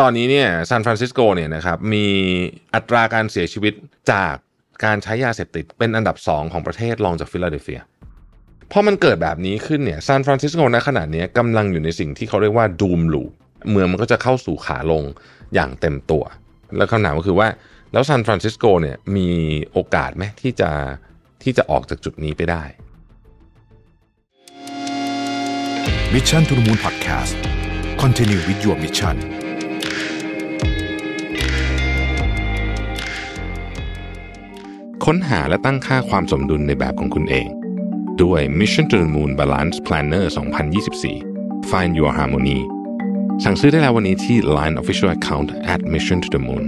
ตอนนี้เนี่ยซานฟรานซิสโกเนี่ยนะครับมีอัตราการเสียชีวิตจากการใช้ยาเสพติดเป็นอันดับ 2 ของประเทศรองจากฟิลาเดลเฟียพอมันเกิดแบบนี้ขึ้นเนี่ยซานฟรานซิสโกณขณะนี้กำลังอยู่ในสิ่งที่เขาเรียกว่า doom loop เมืองมันก็จะเข้าสู่ขาลงอย่างเต็มตัว แล้วคำถามก็คือว่าแล้วซานฟรานซิสโกเนี่ยมีโอกาสไหมที่จะที่จะออกจากจุดนี้ไปได้ Mission to the Moon Podcast Continue with your mission ค้นหาและตั้งค่าความสมดุลในแบบของคุณเอง ด้วย Mission to the Moon Balance Planner 2024 Find Your Harmony สั่งซื้อได้แล้ววันนี้ที่ Line Official Account at Mission to the Moon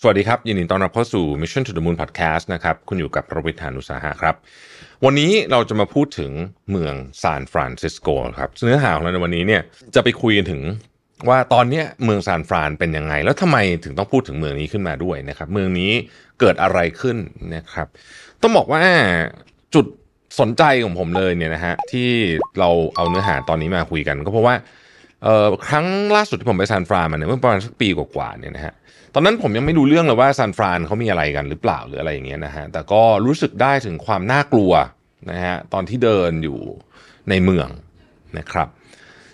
สวัสดีครับ ยินดีต้อนรับเข้าสู่ Mission to the Moon Podcast นะครับ คุณอยู่กับประวิทยานุสาหะครับ วันนี้เราจะมาพูดถึงเมืองซานฟรานซิสโกครับ เนื้อหาของเราในวันนี้เนี่ยจะไปคุยกันถึง ว่าตอนนี้เมืองซานฟรานเป็นยังไง แล้วทำไมถึงต้องพูดถึงเมืองนี้ขึ้นมาด้วยนะครับ เมืองนี้เกิดอะไรขึ้นนะครับ ต้องบอกว่าจุดสนใจของผมเลยเนี่ยนะฮะที่เราเอาเนื้อหาตอนนี้มาคุยกัน ก็เพราะว่าครั้งล่าสุดที่ผมไปซานฟรานมาเนี่ยเมื่อประมาณสักปีกว่าๆเนี่ยนะฮะตอนนั้นผมยังไม่รู้เรื่องเลยว่าซานฟรานเขามีอะไรกันหรือเปล่าหรืออะไรอย่างเงี้ยนะฮะแต่ก็รู้สึกได้ถึงความน่ากลัวนะฮะตอนที่เดินอยู่ในเมืองนะครับ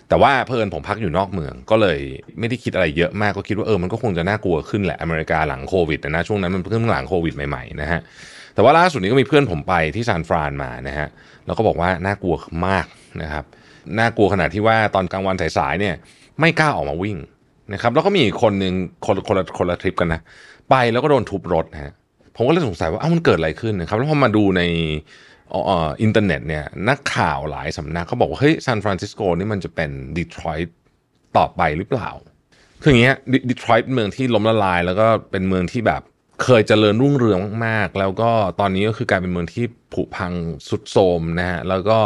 แต่ว่าเพิ่นผมพักอยู่นอกเมือง ก็เลยไม่ได้คิดอะไรเยอะมากก็คิดว่าเออมันก็คงจะน่ากลัวขึ้นแหละอเมริกาหลังโควิดนะช่วงนั้นมันเพิ่งหลังโควิดใหม่ๆนะฮะแต่ว่าล่าสุดนี้ก็มีเพื่อนผมไปที่ซานฟรานมานะฮะแล้วก็บอกว่าน่ากลัวมากนะครับน่ากลัวขนาดที่ว่าตอนกลางวันสายๆเนี่ยไม่กล้าออกมาวิ่งนะครับแล้วก็มีอีกคนหนึ่งคนคนละคนละทริปกันนะไปแล้วก็โดนทุบรถนะฮะผมก็เลยสงสัยว่าอ้าวมันเกิดอะไรขึ้นนะครับแล้วพอมาดูใน อินเทอร์เน็ตเนี่ยนักข่าวหลายสำนักเขาบอกว่าเฮ้ยซานฟรานซิสโกนี่มันจะเป็นดีทรอยต์ต่อไปหรือเปล่า คืออย่างเงี้ยดีทรอยต์เป็นเมืองที่ล้มละลาย แล้วก็เป็นเมืองที่แบบเคยเจริญรุ่งเรืองมากๆ แล้วก็ตอนนี้ก็คือกลายเป็นเมืองที่ผุพังทรุดโทรมนะฮะแล้วก็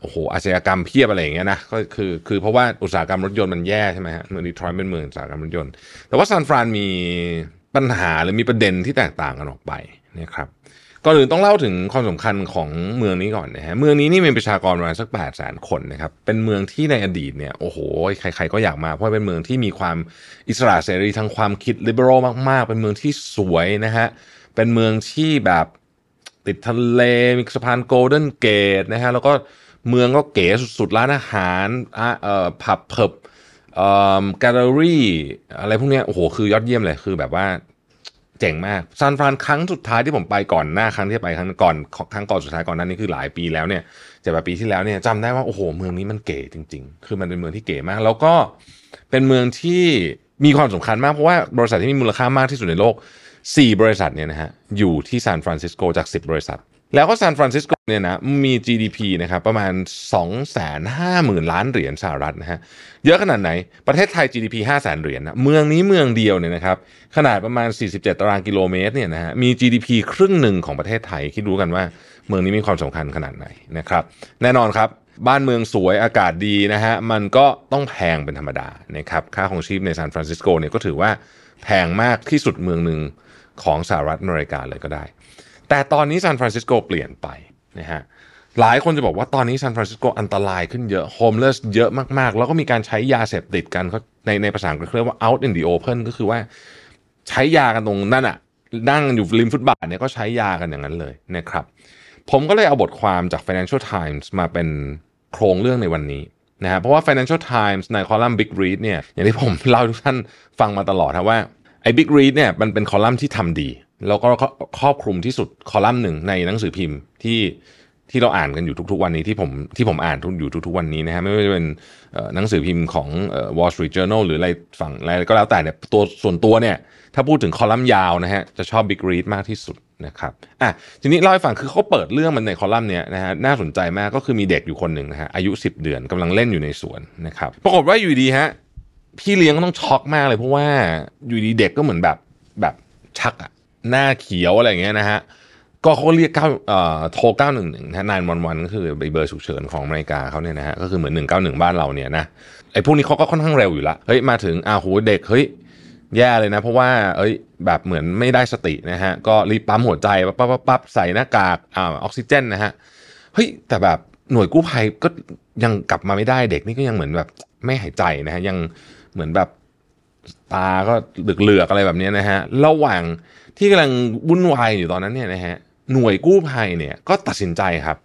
โอ้โหอาชญากรรมเพียบอะไรอย่างเงี้ยนะก็คือคือเพราะว่าอุตสาหกรรมรถยนต์มันแย่ใช่ไหมฮะเมืองดีทรอยต์เป็นเมืองอุตสาหกรรมรถยนต์แต่ว่าซานฟรานมีปัญหาหรือมีประเด็นที่แตกต่างกันออกไปนะครับ ก่อนอื่นต้องเล่าถึงความสำคัญของเมืองนี้ก่อนนะฮะเมืองนี้นี่มีประชากรประมาณสัก8 0 0 0 0 0คนนะครับเป็นเมืองที่ในอดีตเนี่ยโอ้โหใครๆก็อยากมา เพราะเป็นเมืองที่มีความอิสระเสรีทางความคิดลิเบอรัลมากๆ เป็นเมืองที่สวยนะฮะเป็นเมืองที่แบบติดทะเลมีสะพานโกลเด้นเกตนะฮะแล้วก็เมืองก็เก๋สุดๆร้านอาหารเอ่อผับเพิบเอ่อแกลเลอรี่อะไรพวกนี้โอ้โหคือยอดเยี่ยมเลยคือแบบว่า เจ๋งมากซานฟรานครั้งสุดท้ายที่ผมไปก่อนหน้าครั้งที่ไปครั้งก่อนครั้งก่อนสุดท้ายก่อนนั้นนี่คือหลายปีแล้วเนี่ยเจ็ดแปดปีที่แล้วเนี่ยจำได้ว่าโอ้โหเมืองนี้มันเก๋จริง ๆ คือมันเป็นเมืองที่เก๋มาก แล้วก็เป็นเมืองที่มีความสำคัญมากเพราะว่าบริษัทที่มีมูลค่ามากที่สุดในโลก 4 บริษัทเนี่ยนะฮะอยู่ที่ซานฟรานซิสโกจาก 10 บริษัท แล้วก็ซานฟรานซิสโกเนี่ยนะมี GDP นะครับประมาณ 250,000 ล้านเหรียญสหรัฐนะฮะเยอะขนาดไหน ประเทศไทย GDP 5 0 0 0 0 0เหรียญนะเมืองนี้เมืองเดียวเนี่ยนะครับขนาดประมาณ 47 ตารางกิโลเมตรเนี่ยนะฮะมี GDP ครึ่งหนึ่งของประเทศไทย คิดรู้กันว่าเมืองนี้มีความสำคัญขนาดไหนนะครับแน่นอนครับบ้านเมืองสวยอากาศดีนะฮะมันก็ต้องแพงเป็นธรรมดานะครับค่าของชีพในซานฟรานซิสโกเนี่ยก็ถือว่าแพงมากที่สุดเมืองหนึ่งของสหรัฐอเมริกาเลยก็ได้ แต่ตอนนี้ซานฟรานซิสโกเปลี่ยนไปนะฮะหลายคนจะบอกว่าตอนนี้ซานฟรานซิสโกอันตรายขึ้นเยอะ homeless เยอะมากๆ แล้วก็มีการใช้ยาเสพติดกันเขาในในภาษาอังกฤษเรียกว่า out in the open ก็คือว่าใช้ยากันตรงนั่นอะนั่งอยู่ริมฟุตบาทเนี่ยก็ใช้ยากันอย่างนั้นเลยนะครับผมก็เลยเอาบทความจาก Financial Times มาเป็นโครงเรื่องในวันนี้นะฮะเพราะว่า Financial Times ในคอลัมน์ Big Read เนี่ยอย่างที่ผมเล่าทุกท่านฟังมาตลอดนะว่าไอ้ Big Read เนี่ยมันเป็นคอลัมน์ที่ทำดี แล้วก็ครอบคลุมที่สุดคอลัมน์หนึ่งในหนังสือพิมพ์ที่ที่เราอ่านกันอยู่ทุกๆวันนี้ที่ผมที่ผมอ่านอยู่ทุกๆวันนี้นะฮะไม่ว่าจะเป็นหนังสือพิมพ์ของ Wall Street Journal หรืออะไรฝั่งอะไรก็แล้วแต่เนี่ยตัวส่วนตัวเนี่ย ถ้าพูดถึงคอลัมน์ยาวนะฮะจะชอบ Big Read มากที่สุดนะครับอะทีนี้เล่าให้ฟังคือเขาเปิดเรื่องมันในคอลัมน์เนี้ยนะฮะน่าสนใจมากก็คือมีเด็กอยู่คนหนึ่งนะฮะอายุ 10 เดือนกำลังเล่นอยู่ในสวนนะครับปรากฏว่าอยู่ดีฮะพี่เลี้ยงก็ต้องช็อกมากเลยเพราะว่าอยู่ดีเด็กก็เหมือนแบบแบบชักอะ หน้าเขียวอะไรอย่างเงี้ยนะฮะก็เขาเรียกเก้าเอ่อโทรเก้าหนึ่งหนึ่งนะนายวันวันก็คือเบอร์ฉุกเฉินของอเมริกาเขาเนี่ยนะฮะก็คือเหมือนหนึ่งเก้าหนึ่งบ้านเราเนี่ยนะไอ้พวกนี้เขาก็ค่อนข้างเร็วอยู่ละเฮ้ยมาถึงอ้าวโหเด็กเฮ้ยแย่เลยนะ เพราะว่าเอ้ยแบบเหมือนไม่ได้สตินะฮะก็รีบปั๊มหัวใจปั๊บปั๊บปั๊บใส่หน้ากากอ่าออกซิเจนนะฮะเฮ้ยแต่แบบหน่วยกู้ภัยก็ยังกลับมาไม่ได้เด็กนี่ก็ยังเหมือนแบบไม่หายใจนะฮะยังเหมือนแบบ ตาก็เหลือกๆอะไรแบบนี้นะฮะระหว่างที่กำลังวุ่นวายอยู่ตอนนั้นเนี่ยนะฮะหน่วยกู้ภัยเนี่ยก็ตัดสินใจครับ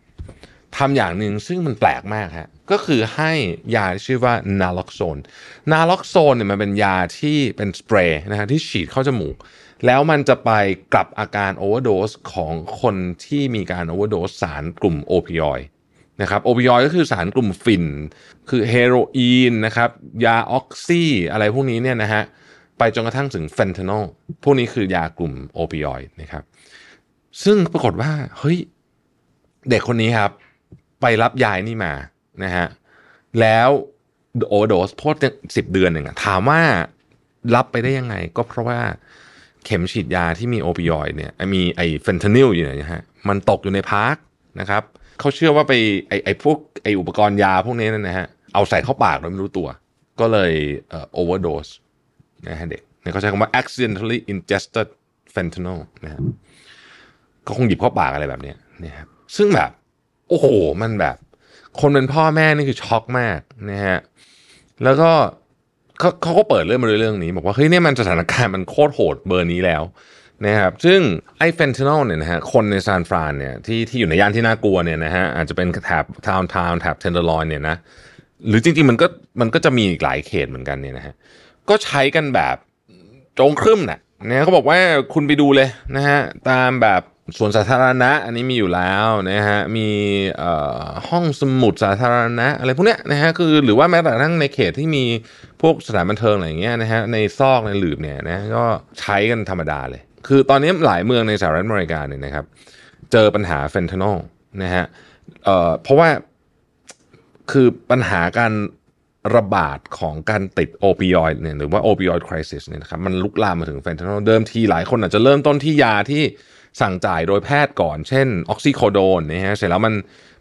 ทำอย่างหนึ่งซึ่งมันแปลกมากฮะก็คือให้ยาที่ชื่อว่านาล็อกโซนนาล็อกโซนเนี่ยมันเป็นยาที่เป็นสเปรย์นะฮะที่ฉีดเข้าจมูก แล้วมันจะไปกลับอาการ overdose ของคนที่มีการ overdose สารกลุ่มโอปิออยด์ นะครับโอปิออยด์ก็คือสารกลุ่มฝิ่น คือเฮโรอีนนะครับยาออกซีอะไรพวกนี้เนี่ยนะฮะไปจนกระทั่งถึงเฟนทานอลพวกนี้คือยากลุ่มโอปิออยด์นะครับ ซึ่งปรากฏว่าเฮ้ยเด็กคนนี้ครับ ไปรับยานี่มานะฮะแล้ว overdose โทษสิบเดือนหนึ่งถามว่ารับไปได้ยังไง ก็เพราะว่าเข็มฉีดยาที่มีโอปิออยด์เนี่ยมีไอเฟนทานิลอยู่เนี่ยนะฮะมันตกอยู่ใน park นะครับ เขาเชื่อว่าไปไอไอพวกไออุปกรณ์ยาพวกนี้นั่นนะฮะเอาใส่เข้าปากโดยไม่รู้ตัว ก็เลยเอ่อ overdose นะฮะเด็กเนี่ยเขาใช้คำว่า accidentally ingested fentanyl นะฮะก็คงหยิบเข้าปากอะไรแบบนี้นะครับซึ่งแบบ โอ้โห มันแบบ คนเป็นพ่อแม่นี่คือช็อกมากนะฮะแล้วก็เขาเขาก็เปิดเรื่องมาด้วยเรื่องนี้ บอกว่าเฮ้ยเนี่ยมันสถานการณ์มันโคตรโหดเบอร์นี้แล้ว นะครับซึ่งไอ้เฟนทานอลเนี่ยนะฮะคนในซานฟรานเนี่ยที่ที่อยู่ในย่านที่น่ากลัวเนี่ยนะฮะอาจจะเป็นแถบ downtown แถบ Tenderloin เนี่ยนะหรือจริงๆมันก็มันก็จะมีอีกหลายเขตเหมือนกันเนี่ยนะฮะก็ใช้กันแบบโจ๋งครึ่มน่ะนะเขาบอกว่าคุณไปดูเลยนะฮะตามแบบสวนสาธารณะ อันนี้มีอยู่แล้วนะฮะมีห้องสมุดสาธารณะ อะไรพวกเนี้ยนะฮะคือหรือว่าแม้กระทั่งในเขตที่มีพวกสถานบันเทิงอะไรอย่างเงี้ยนะฮะในซอกในหลืบเนี่ยนะก็ใช้กันธรรมดาเลย คือตอนนี้หลายเมืองในสหรัฐอเมริกาเนี่ยนะครับ เจอปัญหาเฟนทานอลนะฮะเอ่อเพราะว่าคือปัญหาการระบาดของการติดโอปิออยด์เนี่ยหรือว่า opioid crisis เนี่ยนะครับมันลุกลามมาถึงเฟนทานอลเดิมทีหลายคนอาจจะเริ่มต้นที่ยาที่สั่งจ่ายโดยแพทย์ก่อน เช่นออกซิโคโดนนะฮะเสร็จแล้วมัน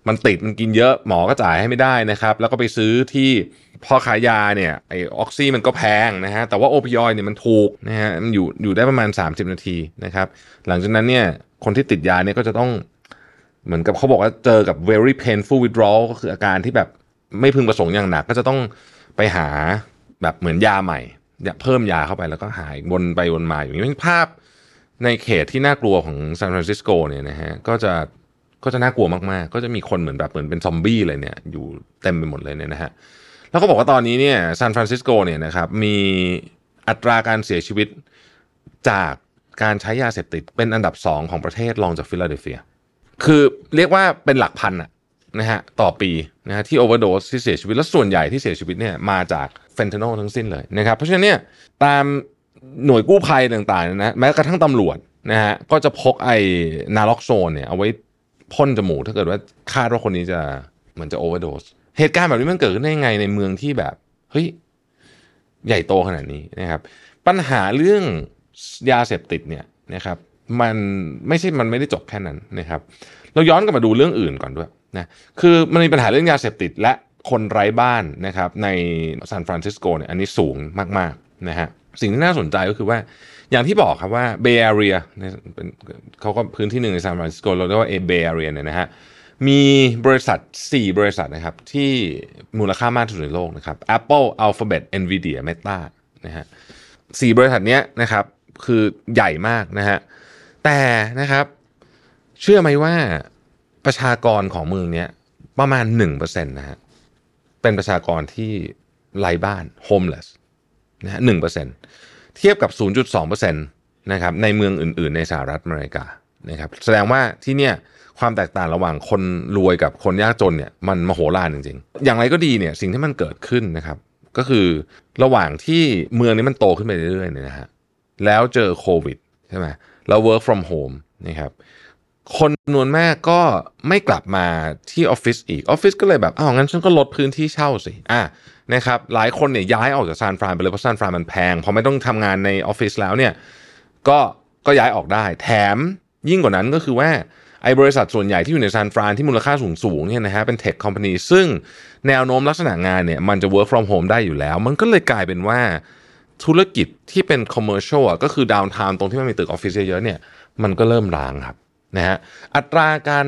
มันติดมันกินเยอะหมอก็จ่ายให้ไม่ได้นะครับ แล้วก็ไปซื้อที่ พอขายยาเนี่ยไอออกซิมันก็แพงนะฮะแต่ว่าโอปิออยเนี่ยมันถูกนะฮะมันอยู่อยู่ได้ประมาณ 30 นาทีนะครับหลังจากนั้นเนี่ยคนที่ติดยาเนี่ยก็จะต้องเหมือนกับเขาบอกว่าเจอกับ very painful withdrawal ก็คืออาการที่แบบไม่พึงประสงค์อย่างหนัก ก็จะต้องไปหาแบบเหมือนยาใหม่อย่าเพิ่มยาเข้าไปแล้วก็หายวนไปวนมาอย่างนี้ภาพในเขตที่น่ากลัวของซานฟรานซิสโกเนี่ยนะฮะก็จะก็จะน่ากลัวมาก ๆ ก็จะมีคนเหมือนแบบเหมือนเป็นซอมบี้เลยเนี่ยอยู่เต็มไปหมดเลยเนี่ยนะฮะ แล้วก็บอกว่าตอนนี้เนี่ยซานฟรานซิสโกเนี่ยนะครับมีอัตราการเสียชีวิตจากการใช้ยาเสพติดเป็นอันดับสองของประเทศรองจากฟิลาเดลเฟีย คือเรียกว่าเป็นหลักพันอะนะฮะต่อปีนะฮะที่โอเวอร์โดสที่เสียชีวิต และส่วนใหญ่ที่เสียชีวิตเนี่ยมาจากเฟนทานอลทั้งสิ้นเลยนะครับเพราะฉะนั้นเนี่ยตามหน่วยกู้ภัยต่างๆนะแม้กระทั่งตำรวจนะฮะก็จะพกไอ้นาล็อกโซนเนี่ยเอาไว้พ่นจมูกถ้าเกิดว่าคาดว่าคนนี้จะเหมือนจะโอเวอร์โดส เหตุการณ์แบบนี้มันเกิดขึ้นได้ยังไงในเมืองที่แบบเฮ้ยใหญ่โตขนาดนี้นะครับ ปัญหาเรื่องยาเสพติดเนี่ยนะครับมันไม่ใช่มันไม่ได้จบแค่นั้นนะครับ เราย้อนกลับมาดูเรื่องอื่นก่อนด้วยนะคือมันมีปัญหาเรื่องยาเสพติดและคนไร้บ้านนะครับในซานฟรานซิสโกเนี่ยอันนี้สูงมากๆนะฮะสิ่งที่น่าสนใจก็คือว่าอย่างที่บอกครับว่า Bay Area เป็นเขาก็พื้นที่หนึ่งในซานฟรานซิสโกเราเรียกว่าเอ Bay Area เนี่ยนะฮะ มีบริษัท 4 บริษัทนะครับ ที่มูลค่ามากที่สุดในโลกนะครับ Apple Alphabet Nvidia Meta นะฮะสี่บริษัทนี้นะครับ คือใหญ่มากนะฮะแต่นะครับ เชื่อไหมว่าประชากรของเมืองนี้ประมาณ1%นะฮะเป็นประชากรที่ไร้บ้าน homeless นะฮะหนึ่งเปอร์เซ็นเทียบกับ 0.2%นะครับในเมืองอื่น ๆ ในสหรัฐอเมริกานะครับแสดงว่าที่เนี่ย ความแตกต่างระหว่างคนรวยกับคนยากจนเนี่ยมันมโหฬารจริงๆ อย่างไรก็ดีเนี่ยสิ่งที่มันเกิดขึ้นนะครับ ก็คือระหว่างที่เมืองนี้มันโตขึ้นไปเรื่อยๆเนี่ยนะฮะแล้วเจอโควิดใช่ไหมแล้ว work from home นะครับคนจำนวนมากก็ไม่กลับมาที่ออฟฟิศอีกออฟฟิศก็เลยแบบอ้าวงั้นฉันก็ลดพื้นที่เช่าสิอะนะครับหลายคนเนี่ยย้ายออกจากซานฟรานไปเลยเพราะซานฟรานมันแพงพอไม่ต้องทำงานในออฟฟิศแล้วเนี่ยก็ก็ย้ายออกได้ แถมยิ่งกว่านั้นก็คือว่า ไอ้บริษัทส่วนใหญ่ที่อยู่ในซานฟรานที่มูลค่าสูงสูงเนี่ยนะฮะเป็นเทคคอมพานีซึ่งแนวโน้มลักษณะงานเนี่ยมันจะ work from home ได้อยู่แล้ว มันก็เลยกลายเป็นว่าธุรกิจที่เป็น commercial อะก็คือ downtown ตรงที่มันมีตึกออฟฟิศเยอะๆเนี่ยมันก็เริ่มร้างครับนะฮะอัตราการ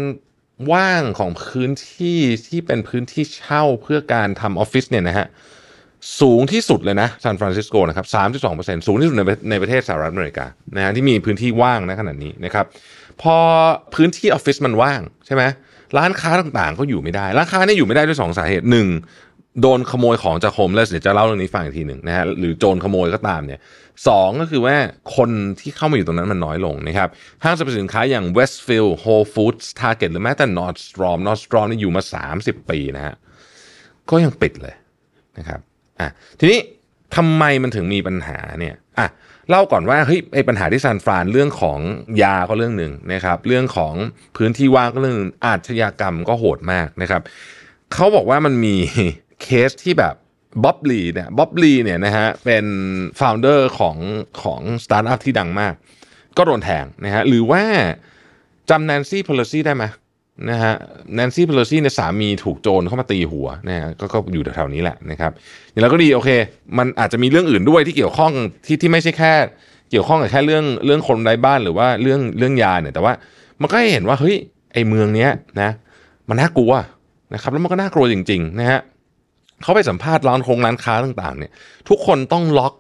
ว่างของพื้นที่ที่เป็นพื้นที่เช่าเพื่อการทำออฟฟิศเนี่ยนะฮะ สูงที่สุดเลยนะซานฟรานซิสโกนะครับ32%สูงที่สุดในในประเทศสหรัฐอเมริกานะฮะที่มีพื้นที่ว่างนะขนาดนี้นะครับพอพื้นที่ออฟฟิศมันว่างใช่ไหมร้านค้าต่างๆก็อยู่ไม่ได้ ร้านค้าเนี่ยอยู่ไม่ได้ด้วยสองสาเหตุหนึ่งโดนขโมยของจากโฮมเลสเดี๋ยวจะเล่าเรื่องนี้ฟังอีกทีหนึ่งนะฮะหรือโจรขโมยก็ตามเนี่ยสองก็คือว่าคนที่เข้ามาอยู่ตรงนั้นมันน้อยลงนะครับห้างสรรพสินค้าอย่าง Westfield Whole Foods Target หรือแม้แต่ Nordstrom Nordstrom นี่อยู่มา 30 ปีนะฮะก็ยังปิดเลยนะครับ อะทีนี้ทำไมมันถึงมีปัญหาเนี่ยอะเล่าก่อนว่าเฮ้ยไอ้ปัญหาที่ซานฟรานเรื่องของยาก็เรื่องหนึ่งนะครับเรื่องของพื้นที่ว่างก็เรื่องหนึ่งอาชญากรรมก็โหดมากนะครับเขาบอกว่ามันมีเคสที่แบบบ๊อบลีเนี่ยบ๊อบลีเนี่ยนะฮะเป็น founder ของของสตาร์ทอัพที่ดังมาก ก็โดนแทงนะฮะหรือว่าจำแนนซี่พโลซี่ได้ไหม นะฮะแนนซี่เพโลซี่เนี่ยสามีถูกโจรเข้ามาตีหัวนะฮะก็ก็อยู่แถวๆนี้แหละนะครับอย่างไรก็ดีโอเค มันอาจจะมีเรื่องอื่นด้วยที่เกี่ยวข้องที่ที่ไม่ใช่แค่ เกี่ยวข้องกับแค่เรื่องเรื่องคนไร้บ้านหรือว่าเรื่องเรื่องยาเนี่ยแต่ว่ามันก็ให้เห็นว่าเฮ้ยไอเมืองเนี้ยนะมันน่ากลัวนะครับแล้วมันก็น่ากลัวจริงๆนะฮะเขาไปสัมภาษณ์ร้านคงร้านค้าต่างๆ เนี่ย ทุกคนต้องล็อก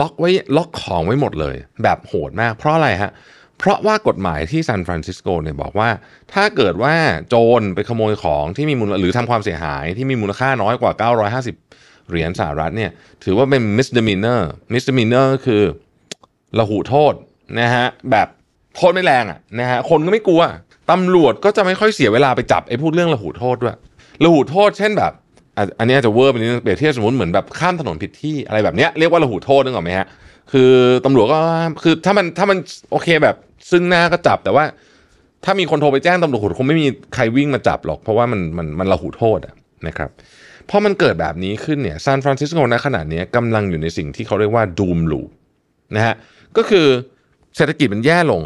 ล็อกไว้ล็อกของไว้หมดเลย แบบโหดมาก เพราะอะไรฮะ เพราะว่ากฎหมายที่ซานฟรานซิสโกเนี่ยบอกว่า ถ้าเกิดว่าโจรไปขโมยของที่มีมูลหรือทำความเสียหายที่มีมูลค่าน้อยกว่า 950 เหรียญสหรัฐเนี่ยถือว่าเป็น misdemeanor misdemeanor ก็คือระหูโทษนะฮะแบบโทษไม่แรงอะนะฮะคนก็ไม่กลัวตำรวจก็จะไม่ค่อยเสียเวลาไปจับไอ้พูดเรื่องระหูโทษด้วยระหูโทษเช่นแบบ อันนี้อาจจะเวอร์ไปนิดนึงเปรียบเทียบสมมติเหมือนแบบข้ามถนนผิดที่อะไรแบบเนี้ยเรียกว่าระหูโทษนึกออกไหมฮะ คือตำรวจก็คือถ้ามันถ้ามันโอเคแบบ ซึ่งหน้าก็จับแต่ว่า ถ้ามีคนโทรไปแจ้งตำรวจคงไม่มีใครวิ่งมาจับหรอก เพราะว่ามันมันมันระหูโทษอะนะครับพอมันเกิดแบบนี้ขึ้นเนี่ยซานฟรานซิสโกณขนาดนี้กำลังอยู่ในสิ่งที่เขาเรียกว่าดูมลูนะฮะก็คือเศรษฐกิจมันแย่ลง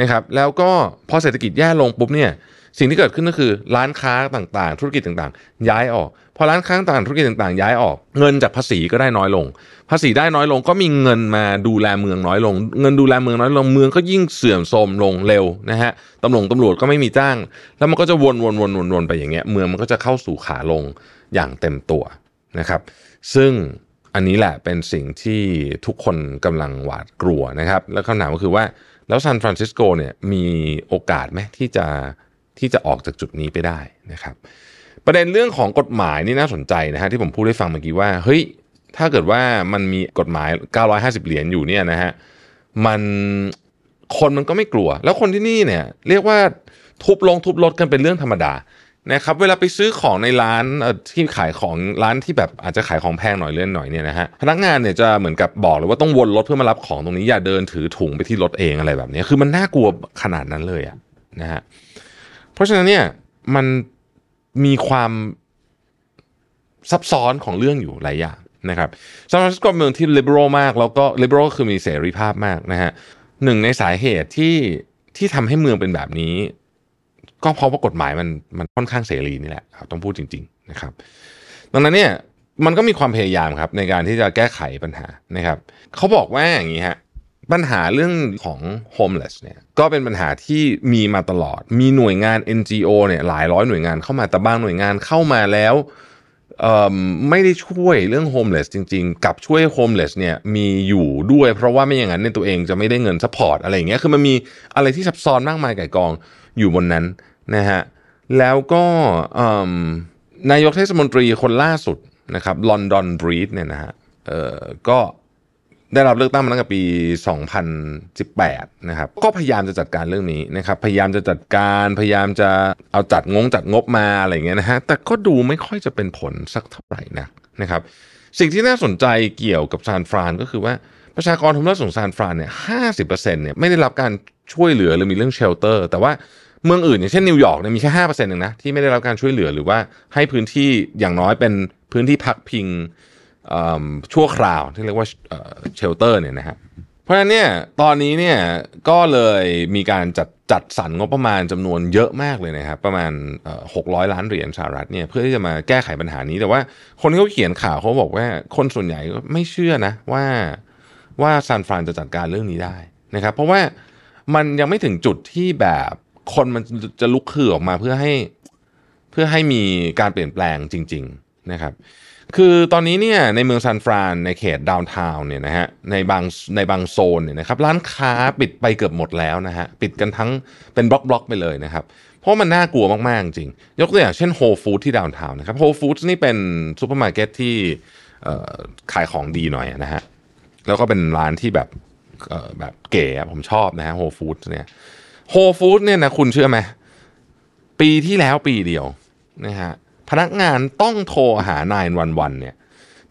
นะครับแล้วก็พอเศรษฐกิจแย่ลงปุ๊บเนี่ยสิ่งที่เกิดขึ้นก็คือร้านค้าต่างๆ ธุรกิจต่างๆ ย้ายออก พอร้านค้าต่างๆธุรกิจต่างๆ ย้ายออก เงินจากภาษีก็ได้น้อยลง ภาษีได้น้อยลงก็มีเงินมาดูแลเมืองน้อยลง เงินดูแลเมืองน้อยลงเมืองก็ยิ่งเสื่อมโทรมลงเร็วนะฮะตำรวจตำรวจก็ไม่มีจ้าง แล้วมันก็จะวนวนวนวนวนไปอย่างเงี้ยเมืองมันก็จะเข้าสู่ขาลงอย่างเต็มตัวนะครับ ซึ่งอันนี้แหละเป็นสิ่งที่ทุกคนกำลังหวาดกลัวนะครับ แล้วคำถามก็คือว่า แล้วซานฟรานซิสโกเนี่ยมีโอกาสไหมที่จะที่จะออกจากจุดนี้ไปได้นะครับ ประเด็นเรื่องของกฎหมายนี่น่าสนใจนะฮะที่ผมพูดให้ฟังเมื่อกี้ว่าเฮ้ยถ้าเกิดว่ามันมีกฎหมาย 950 เหรียญอยู่เนี่ยนะฮะมันคนมันก็ไม่กลัว แล้วคนที่นี่เนี่ยเรียกว่าทุบลงทุบรถกันเป็นเรื่องธรรมดา นะครับเวลาไปซื้อของในร้านที่ขายของร้านที่แบบอาจจะขายของแพงหน่อยเลื่อนหน่อยเนี่ยนะฮะพนักงานเนี่ยจะเหมือนกับบอกเลยว่าต้องวนรถเพื่อมารับของตรงนี้อย่าเดินถือถุงไปที่รถเองอะไรแบบนี้คือมันน่ากลัวขนาดนั้นเลยอะนะฮะเพราะฉะนั้นเนี่ยมันมีความซับซ้อนของเรื่องอยู่หลายอย่างนะครับซานฟรานซิสโกเมืองที่ liberal มาก แล้วก็ liberal คือมีเสรีภาพมากนะฮะหนึ่งในสาเหตุที่ที่ทำให้เมืองเป็นแบบนี้ ก็เพราะว่ากฎหมายมันมันค่อนข้างเสรีนี่แหละต้องพูดจริง ๆนะครับ ดังนั้นเนี่ยมันก็มีความพยายามครับในการที่จะแก้ไขปัญหานะครับเขาบอกว่าอย่างนี้ฮะปัญหาเรื่องของ homeless เนี่ยก็เป็นปัญหาที่มีมาตลอด มีหน่วยงาน NGO เนี่ยหลายร้อยหน่วยงานเข้ามาแต่บางหน่วยงานเข้ามาแล้วไม่ได้ช่วยเรื่อง homeless จริงๆ กับช่วย homeless เนี่ยมีอยู่ด้วยเพราะว่าไม่อย่างนั้นเนี่ยตัวเองจะไม่ได้เงิน support อะไรอย่างเงี้ยคือมันมีอะไรที่ซับซ้อนมากมายไก่กอง อยู่บนนั้นนะฮะแล้วก็นายกเทศมนตรีคนล่าสุดนะครับลอนดอนบรีดเนี่ยนะฮะก็ได้รับเลือกตั้งมาตั้งแต่ปี 2018 นะครับ ก็พยายามจะจัดการเรื่องนี้นะครับ พยายามจะจัดการ พยายามจะเอาจัดงงจัดงบมาอะไรเงี้ยนะฮะ แต่ก็ดูไม่ค่อยจะเป็นผลสักเท่าไหร่นะนะครับ สิ่งที่น่าสนใจเกี่ยวกับซานฟรานก็คือว่าประชากรทุนรัฐของซานฟรานเนี่ย 50%เนี่ยไม่ได้รับการช่วยเหลือหรือมีเรื่อง shelter แต่ว่า เมืองอื่นอย่างเช่นนิวยอร์กเนี่ยมีแค่ห้าเปอร์เซ็นต์เองนะที่ไม่ได้รับการช่วยเหลือหรือว่าให้พื้นที่อย่างน้อยเป็นพื้นที่พักพิงชั่วคราวที่เรียกว่า shelter เนี่ยนะฮะเพราะฉะนั้นเนี่ยตอนนี้เนี่ยก็เลยมีการจัดจัดสรรงบประมาณจำนวนเยอะมากเลยนะครับประมาณหกร้อยล้านเหรียญสหรัฐเนี่ยเพื่อที่จะมาแก้ไขปัญหานี้แต่ว่าคนที่เขาเขียนข่าวเขาบอกว่าคนส่วนใหญ่ก็ไม่เชื่อนะว่าว่าซานฟรานจะจัดการเรื่องนี้ได้นะครับเพราะว่ามันยังไม่ถึงจุดที่แบบ คนมันจะลุกคือออกมาเพื่อให้เพื่อให้มีการเปลี่ยนแปลงจริง ๆนะครับ คือตอนนี้เนี่ยในเมืองซานฟรานในเขต downtown เนี่ยนะฮะในบางในบางโซนเนี่ยนะครับร้านค้าปิดไปเกือบหมดแล้วนะฮะปิดกันทั้งเป็นบล็อกๆไปเลยนะครับเพราะมันน่ากลัวมาก ๆ จริง ยกตัวอย่างเช่น Whole Foods ที่ downtown นะครับ Whole Foods นี่เป็นซูเปอร์มาร์เก็ตที่ขายของดีหน่อยนะฮะ แล้วก็เป็นร้านที่แบบแบบเก๋ผมชอบนะฮะโฮลฟู้ดเนี่ย โฮลฟู้ดเนี่ยนะคุณเชื่อไหมปีที่แล้วปีเดียวนะฮะพนักงานต้องโทรหานายวันวันเนี่ย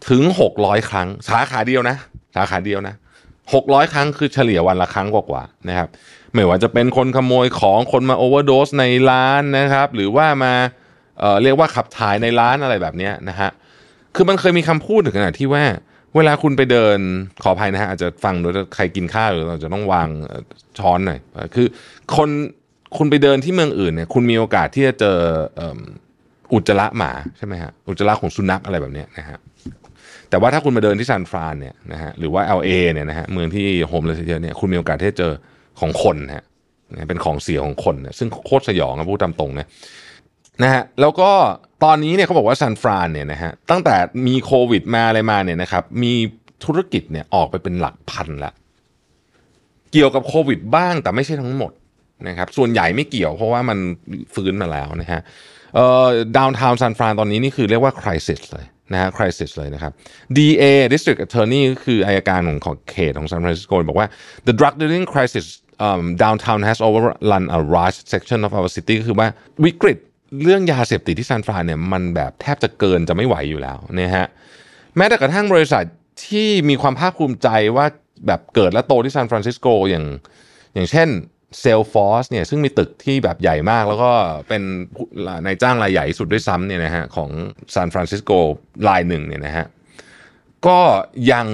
ถึง 600 ครั้ง สาขาเดียวนะ สาขาเดียวนะ 600 ครั้งคือเฉลี่ยวันละครั้งกว่าๆนะครับไม่ว่าจะเป็นคนขโมยของคนมาโอเวอร์โดสในร้านนะครับ หรือว่ามาเเรียกว่าขับถ่ายในร้านอะไรแบบนี้นะฮะคือมันเคยมีคำพูดถึงขนาดที่ว่า เวลาคุณไปเดินขออภัยนะฮะอาจจะฟังโดยใครกินข้าวหรือเราจะต้องวางช้อนหน่อยคือคนคุณไปเดินที่เมืองอื่นเนี่ยคุณมีโอกาสที่จะเจออุจจาระหมาใช่ไหมฮะอุจจาระของสุนัขอะไรแบบเนี้ยนะฮะแต่ว่าถ้าคุณมาเดินที่ซานฟรานเนี่ยนะฮะหรือว่า LA เนี่ยนะฮะเมืองที่โฮมเลสเยอะเนี่ยคุณมีโอกาสที่จะเจอของคนนะฮะเป็นของเสียของคนเนี่ยซึ่งโคตรสยองนะพูดตามตรงนะ นะฮะแล้วก็ตอนนี้เนี่ยเขาบอกว่าซานฟรานเนี่ยนะฮะตั้งแต่มีโควิดมาอะไรมาเนี่ยนะครับมีธุรกิจเนี่ยออกไปเป็นหลักพันละเกี่ยวกับโควิดบ้างแต่ไม่ใช่ทั้งหมดนะครับส่วนใหญ่ไม่เกี่ยวเพราะว่ามันฟื้นมาแล้วนะฮะเอ่อ downtown ซานฟรานตอนนี้นี่คือเรียกว่า crisis เลยนะฮะ crisis เลยนะครับ DA District Attorney ก็คืออายการของของเขตของซานฟรานซิสโกบอกว่า the drug dealing crisis um, downtown has overrun a large section of our city ก็คือว่าวิกฤต เรื่องยาเสพติดที่ซานฟรานเนี่ยมันแบบแทบจะเกินจะไม่ไหวอยู่แล้วนะฮะแม้แต่กระทั่งบริษัทที่มีความภาคภูมิใจว่าแบบเกิดและโตที่ซานฟรานซิสโกอย่างอย่างเช่น Salesforce เนี่ยซึ่งมีตึกที่แบบใหญ่มาก แล้วก็เป็นนายจ้างรายใหญ่สุดด้วยซ้ำเนี่ยนะฮะของซานฟรานซิสโกรายหนึ่งเนี่ยนะฮะก็ยัง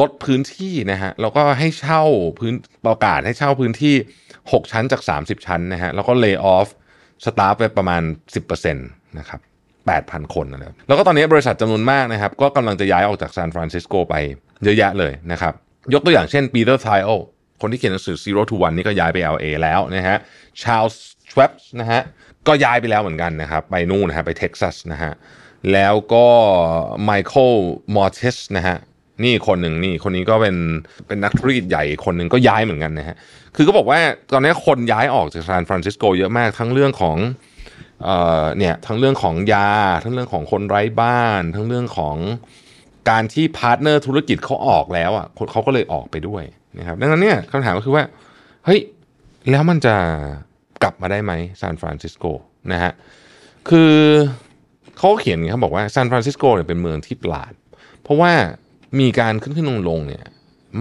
ลดพื้นที่นะฮะแล้วก็ให้เช่าพื้นประกาศให้เช่าพื้นที่ 6 ชั้นจาก 30 ชั้นนะฮะแล้วก็ lay off staff ไปประมาณ 10%นะครับ8,000 คนนะครับแล้วก็ตอนนี้บริษัทจำนวนมากนะครับ ก็กำลังจะย้ายออกจากซานฟรานซิสโกไปเยอะแยะเลยนะครับ ยกตัวอย่างเช่น Peter Thiel คนที่เขียนหนังสือ Zero to One นี่ก็ย้ายไป LA แล้วนะฮะชาลส์ชว b ส์นะฮะก็ย้ายไปแล้วเหมือนกันนะครับ ไปนู่นนะฮะไปเท็กซัสนะฮะแล้วก็ Michael Moritz นะฮะ นี่คนหนึ่งนี่คนนี้ก็เป็นเป็นนักธุรกิจใหญ่คนหนึ่งก็ย้ายเหมือนกันนะฮะคือก็บอกว่าตอนนี้คนย้ายออกจากซานฟรานซิสโกเยอะมากทั้งเรื่องของเอ่อเนี่ยทั้งเรื่องของยา ทั้งเรื่องของคนไร้บ้าน ทั้งเรื่องของการที่ partner ธุรกิจเขาออกแล้วอะเขาก็เลยออกไปด้วยนะครับดังนั้นเนี่ยคำถามก็คือว่าเฮ้ยแล้วมันจะกลับมาได้ไหมซานฟรานซิสโกนะฮะคือเขาเขียนอย่างเขาบอกว่าซานฟรานซิสโกเนี่ยเป็นเมืองที่ประหลาด เพราะว่า มีการขึ้นขึ้นลงลงเนี่ย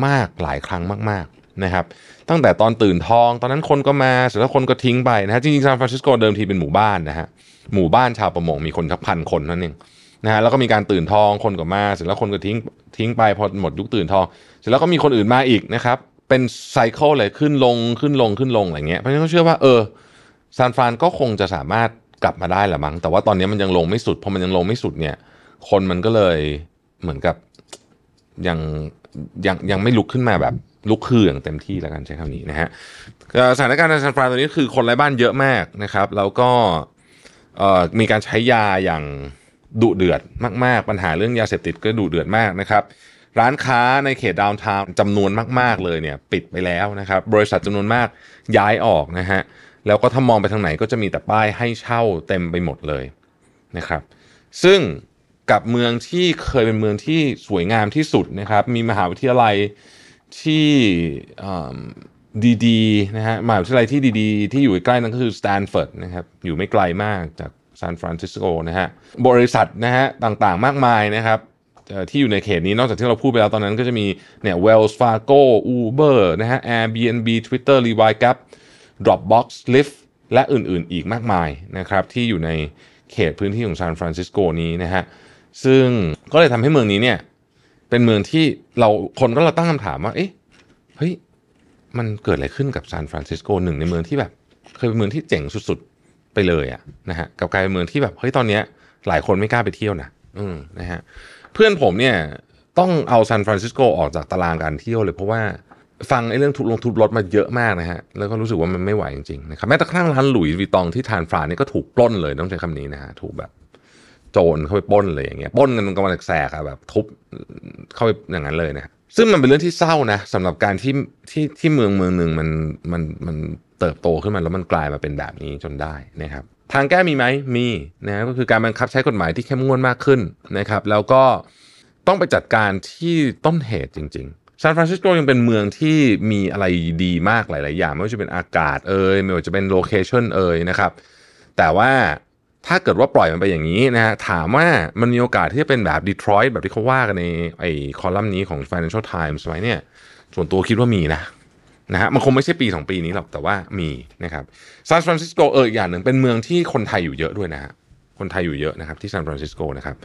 มากหลายครั้งมาก ๆนะครับ ตั้งแต่ตอนตื่นทอง ตอนนั้นคนก็มาเสร็จแล้วคนก็ทิ้งไปนะฮะจริงๆซานฟรานซิสโกเดิมทีเป็นหมู่บ้านนะฮะหมู่บ้านชาวประมงมีคนสักพันคนนั่นเองนะฮะแล้วก็มีการตื่นทองคนก็มาเสร็จแล้วคนก็ทิ้งทิ้งไปพอหมดยุคตื่นทอง เสร็จแล้วก็มีคนอื่นมาอีกนะครับเป็นไซเคิลเลยขึ้นลงขึ้นลงขึ้นลงอะไรเงี้ยเพราะฉะนั้นเขาเชื่อว่าเออซานฟรานก็คงจะสามารถกลับมาได้แหละมั้งแต่ว่าตอนนี้มันยังลงไม่สุดพอมันยังลงไม่สุดเนี่ย คนมันก็เลยเหมือนกับ ยังยังยังไม่ลุกขึ้นมาแบบลุกคืออย่างเต็มที่แล้วกันใช้คำนี้นะฮะสถานการณ์ในซานฟรานตอนนี้คือคนไร้บ้านเยอะมากนะครับ แล้วก็มีการใช้ยาอย่างดุเดือดมาก ๆ ปัญหาเรื่องยาเสพติดก็ดุเดือดมากนะครับร้านค้าในเขต downtown จำนวนมาก ๆ เลยเนี่ย ปิดไปแล้วนะครับ บริษัทจำนวนมากย้ายออกนะฮะแล้วก็ถ้ามองไปทางไหนก็จะมีแต่ป้ายให้เช่าเต็มไปหมดเลยนะครับ ซึ่ง กับเมืองที่เคยเป็นเมืองที่สวยงามที่สุดนะครับ มีมหาวิทยาลัยที่ดีๆนะฮะมหาวิทยาลัยที่ดีๆ ที่อยู่ใกล้นั่นก็คือสแตนฟอร์ดนะครับอยู่ไม่ไกลมากจากซานฟรานซิสโกนะฮะบริษัทนะฮะต่างๆมากมายนะครับที่อยู่ในเขตนี้นอกจากที่เราพูดไปแล้วตอนนั้นก็จะมีเนี่ย Wells Fargo Uber นะฮะ Airbnb Twitter Levi Gap Dropbox Lyft และอื่นๆ อีกมากมายนะครับที่อยู่ในเขตพื้นที่ของซานฟรานซิสโกนี้นะฮะ ซึ่งก็เลยทำให้เมืองนี้เนี่ย เป็นเมืองที่เราคนก็เราตั้งคำถามว่าเอ๊ะเฮ้ยมันเกิดอะไรขึ้นกับซานฟรานซิสโกหนึ่งในเมืองที่แบบ เคยเป็นเมืองที่เจ๋งสุดๆไปเลยอะนะฮะกับกลายเป็นเมืองที่แบบเฮ้ยตอนเนี้ยหลายคนไม่กล้าไปเที่ยวนะอืมนะฮะเพื่อนผมเนี่ยต้องเอาซานฟรานซิสโกออกจากตารางการเที่ยวเลยเพราะว่าฟังไอ้เรื่องทุบลงทุบรถมาเยอะมากนะฮะ แล้วก็รู้สึกว่ามันไม่ไหวจริงๆนะครับแม้แต่กระทั่งร้านหลุยส์วีตองที่ทานฟรานนี่ก็ถูกปล้นเลยต้องใช้คำนี้นะฮะถูกแบบ โจรเข้าไปป้นเลยอย่างเงี้ยป้นกันกลางวันแสกอะแบบทุบเข้าไปอย่างนั้นเลยนะซึ่งมันเป็นเรื่องที่เศร้านะสำหรับการที่ที่ที่เมืองเมืองหนึ่งมันมันมันเติบโตขึ้นมาแล้วมันกลายมาเป็นแบบนี้จนได้นะครับทางแก้มีไหมมีนะก็คือการบังคับใช้กฎหมายที่เข้มงวดมากขึ้นนะครับ แล้วก็ต้องไปจัดการที่ต้นเหตุจริงๆซานฟรานซิสโกยังเป็นเมืองที่มีอะไรดีมากหลาย ๆ อย่าง ไม่ว่าจะเป็นอากาศเอยไม่ว่าจะเป็น location เอยนะครับแต่ว่า ถ้าเกิดว่าปล่อยมันไปอย่างนี้นะฮะถามว่ามันมีโอกาสที่จะเป็นแบบดีทรอยต์แบบที่เขาว่ากันในไอ้คอลัมน์นี้ของ Financial Times ไหมเนี่ย ส่วนตัวคิดว่ามีนะนะฮะมันคงไม่ใช่ปี 2 ปีนี้หรอกแต่ว่ามีนะครับซานฟรานซิสโกเอออีกอย่างหนึ่งเป็นเมืองที่คนไทยอยู่เยอะด้วยนะฮะคนไทยอยู่เยอะนะครับที่ซานฟรานซิสโกนะครับ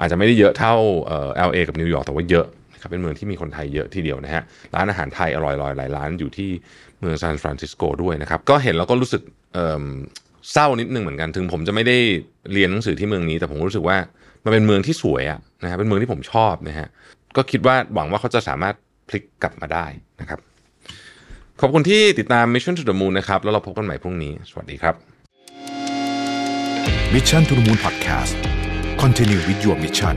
อาจจะไม่ได้เยอะเท่าเอ่อ LA กับนิวยอร์กแต่ว่าเยอะนะครับเป็นเมืองที่มีคนไทยเยอะทีเดียวนะฮะร้านอาหารไทยอร่อยๆหลายร้านอยู่ที่เมืองซานฟรานซิสโกด้วยนะครับก็เห็นแล้วก็รู้สึกเอ่อ เศร้านิดนึงเหมือนกันถึงผมจะไม่ได้เรียนหนังสือที่เมืองนี้ แต่ผมรู้สึกว่ามันเป็นเมืองที่สวยอะนะฮะเป็นเมืองที่ผมชอบนะฮะก็คิดว่าหวังว่าเขาจะสามารถพลิกกลับมาได้นะครับขอบคุณที่ติดตาม Mission to the Moon นะครับ แล้วเราพบกันใหม่พรุ่งนี้ สวัสดีครับ Mission to the Moon Podcast Continue with your mission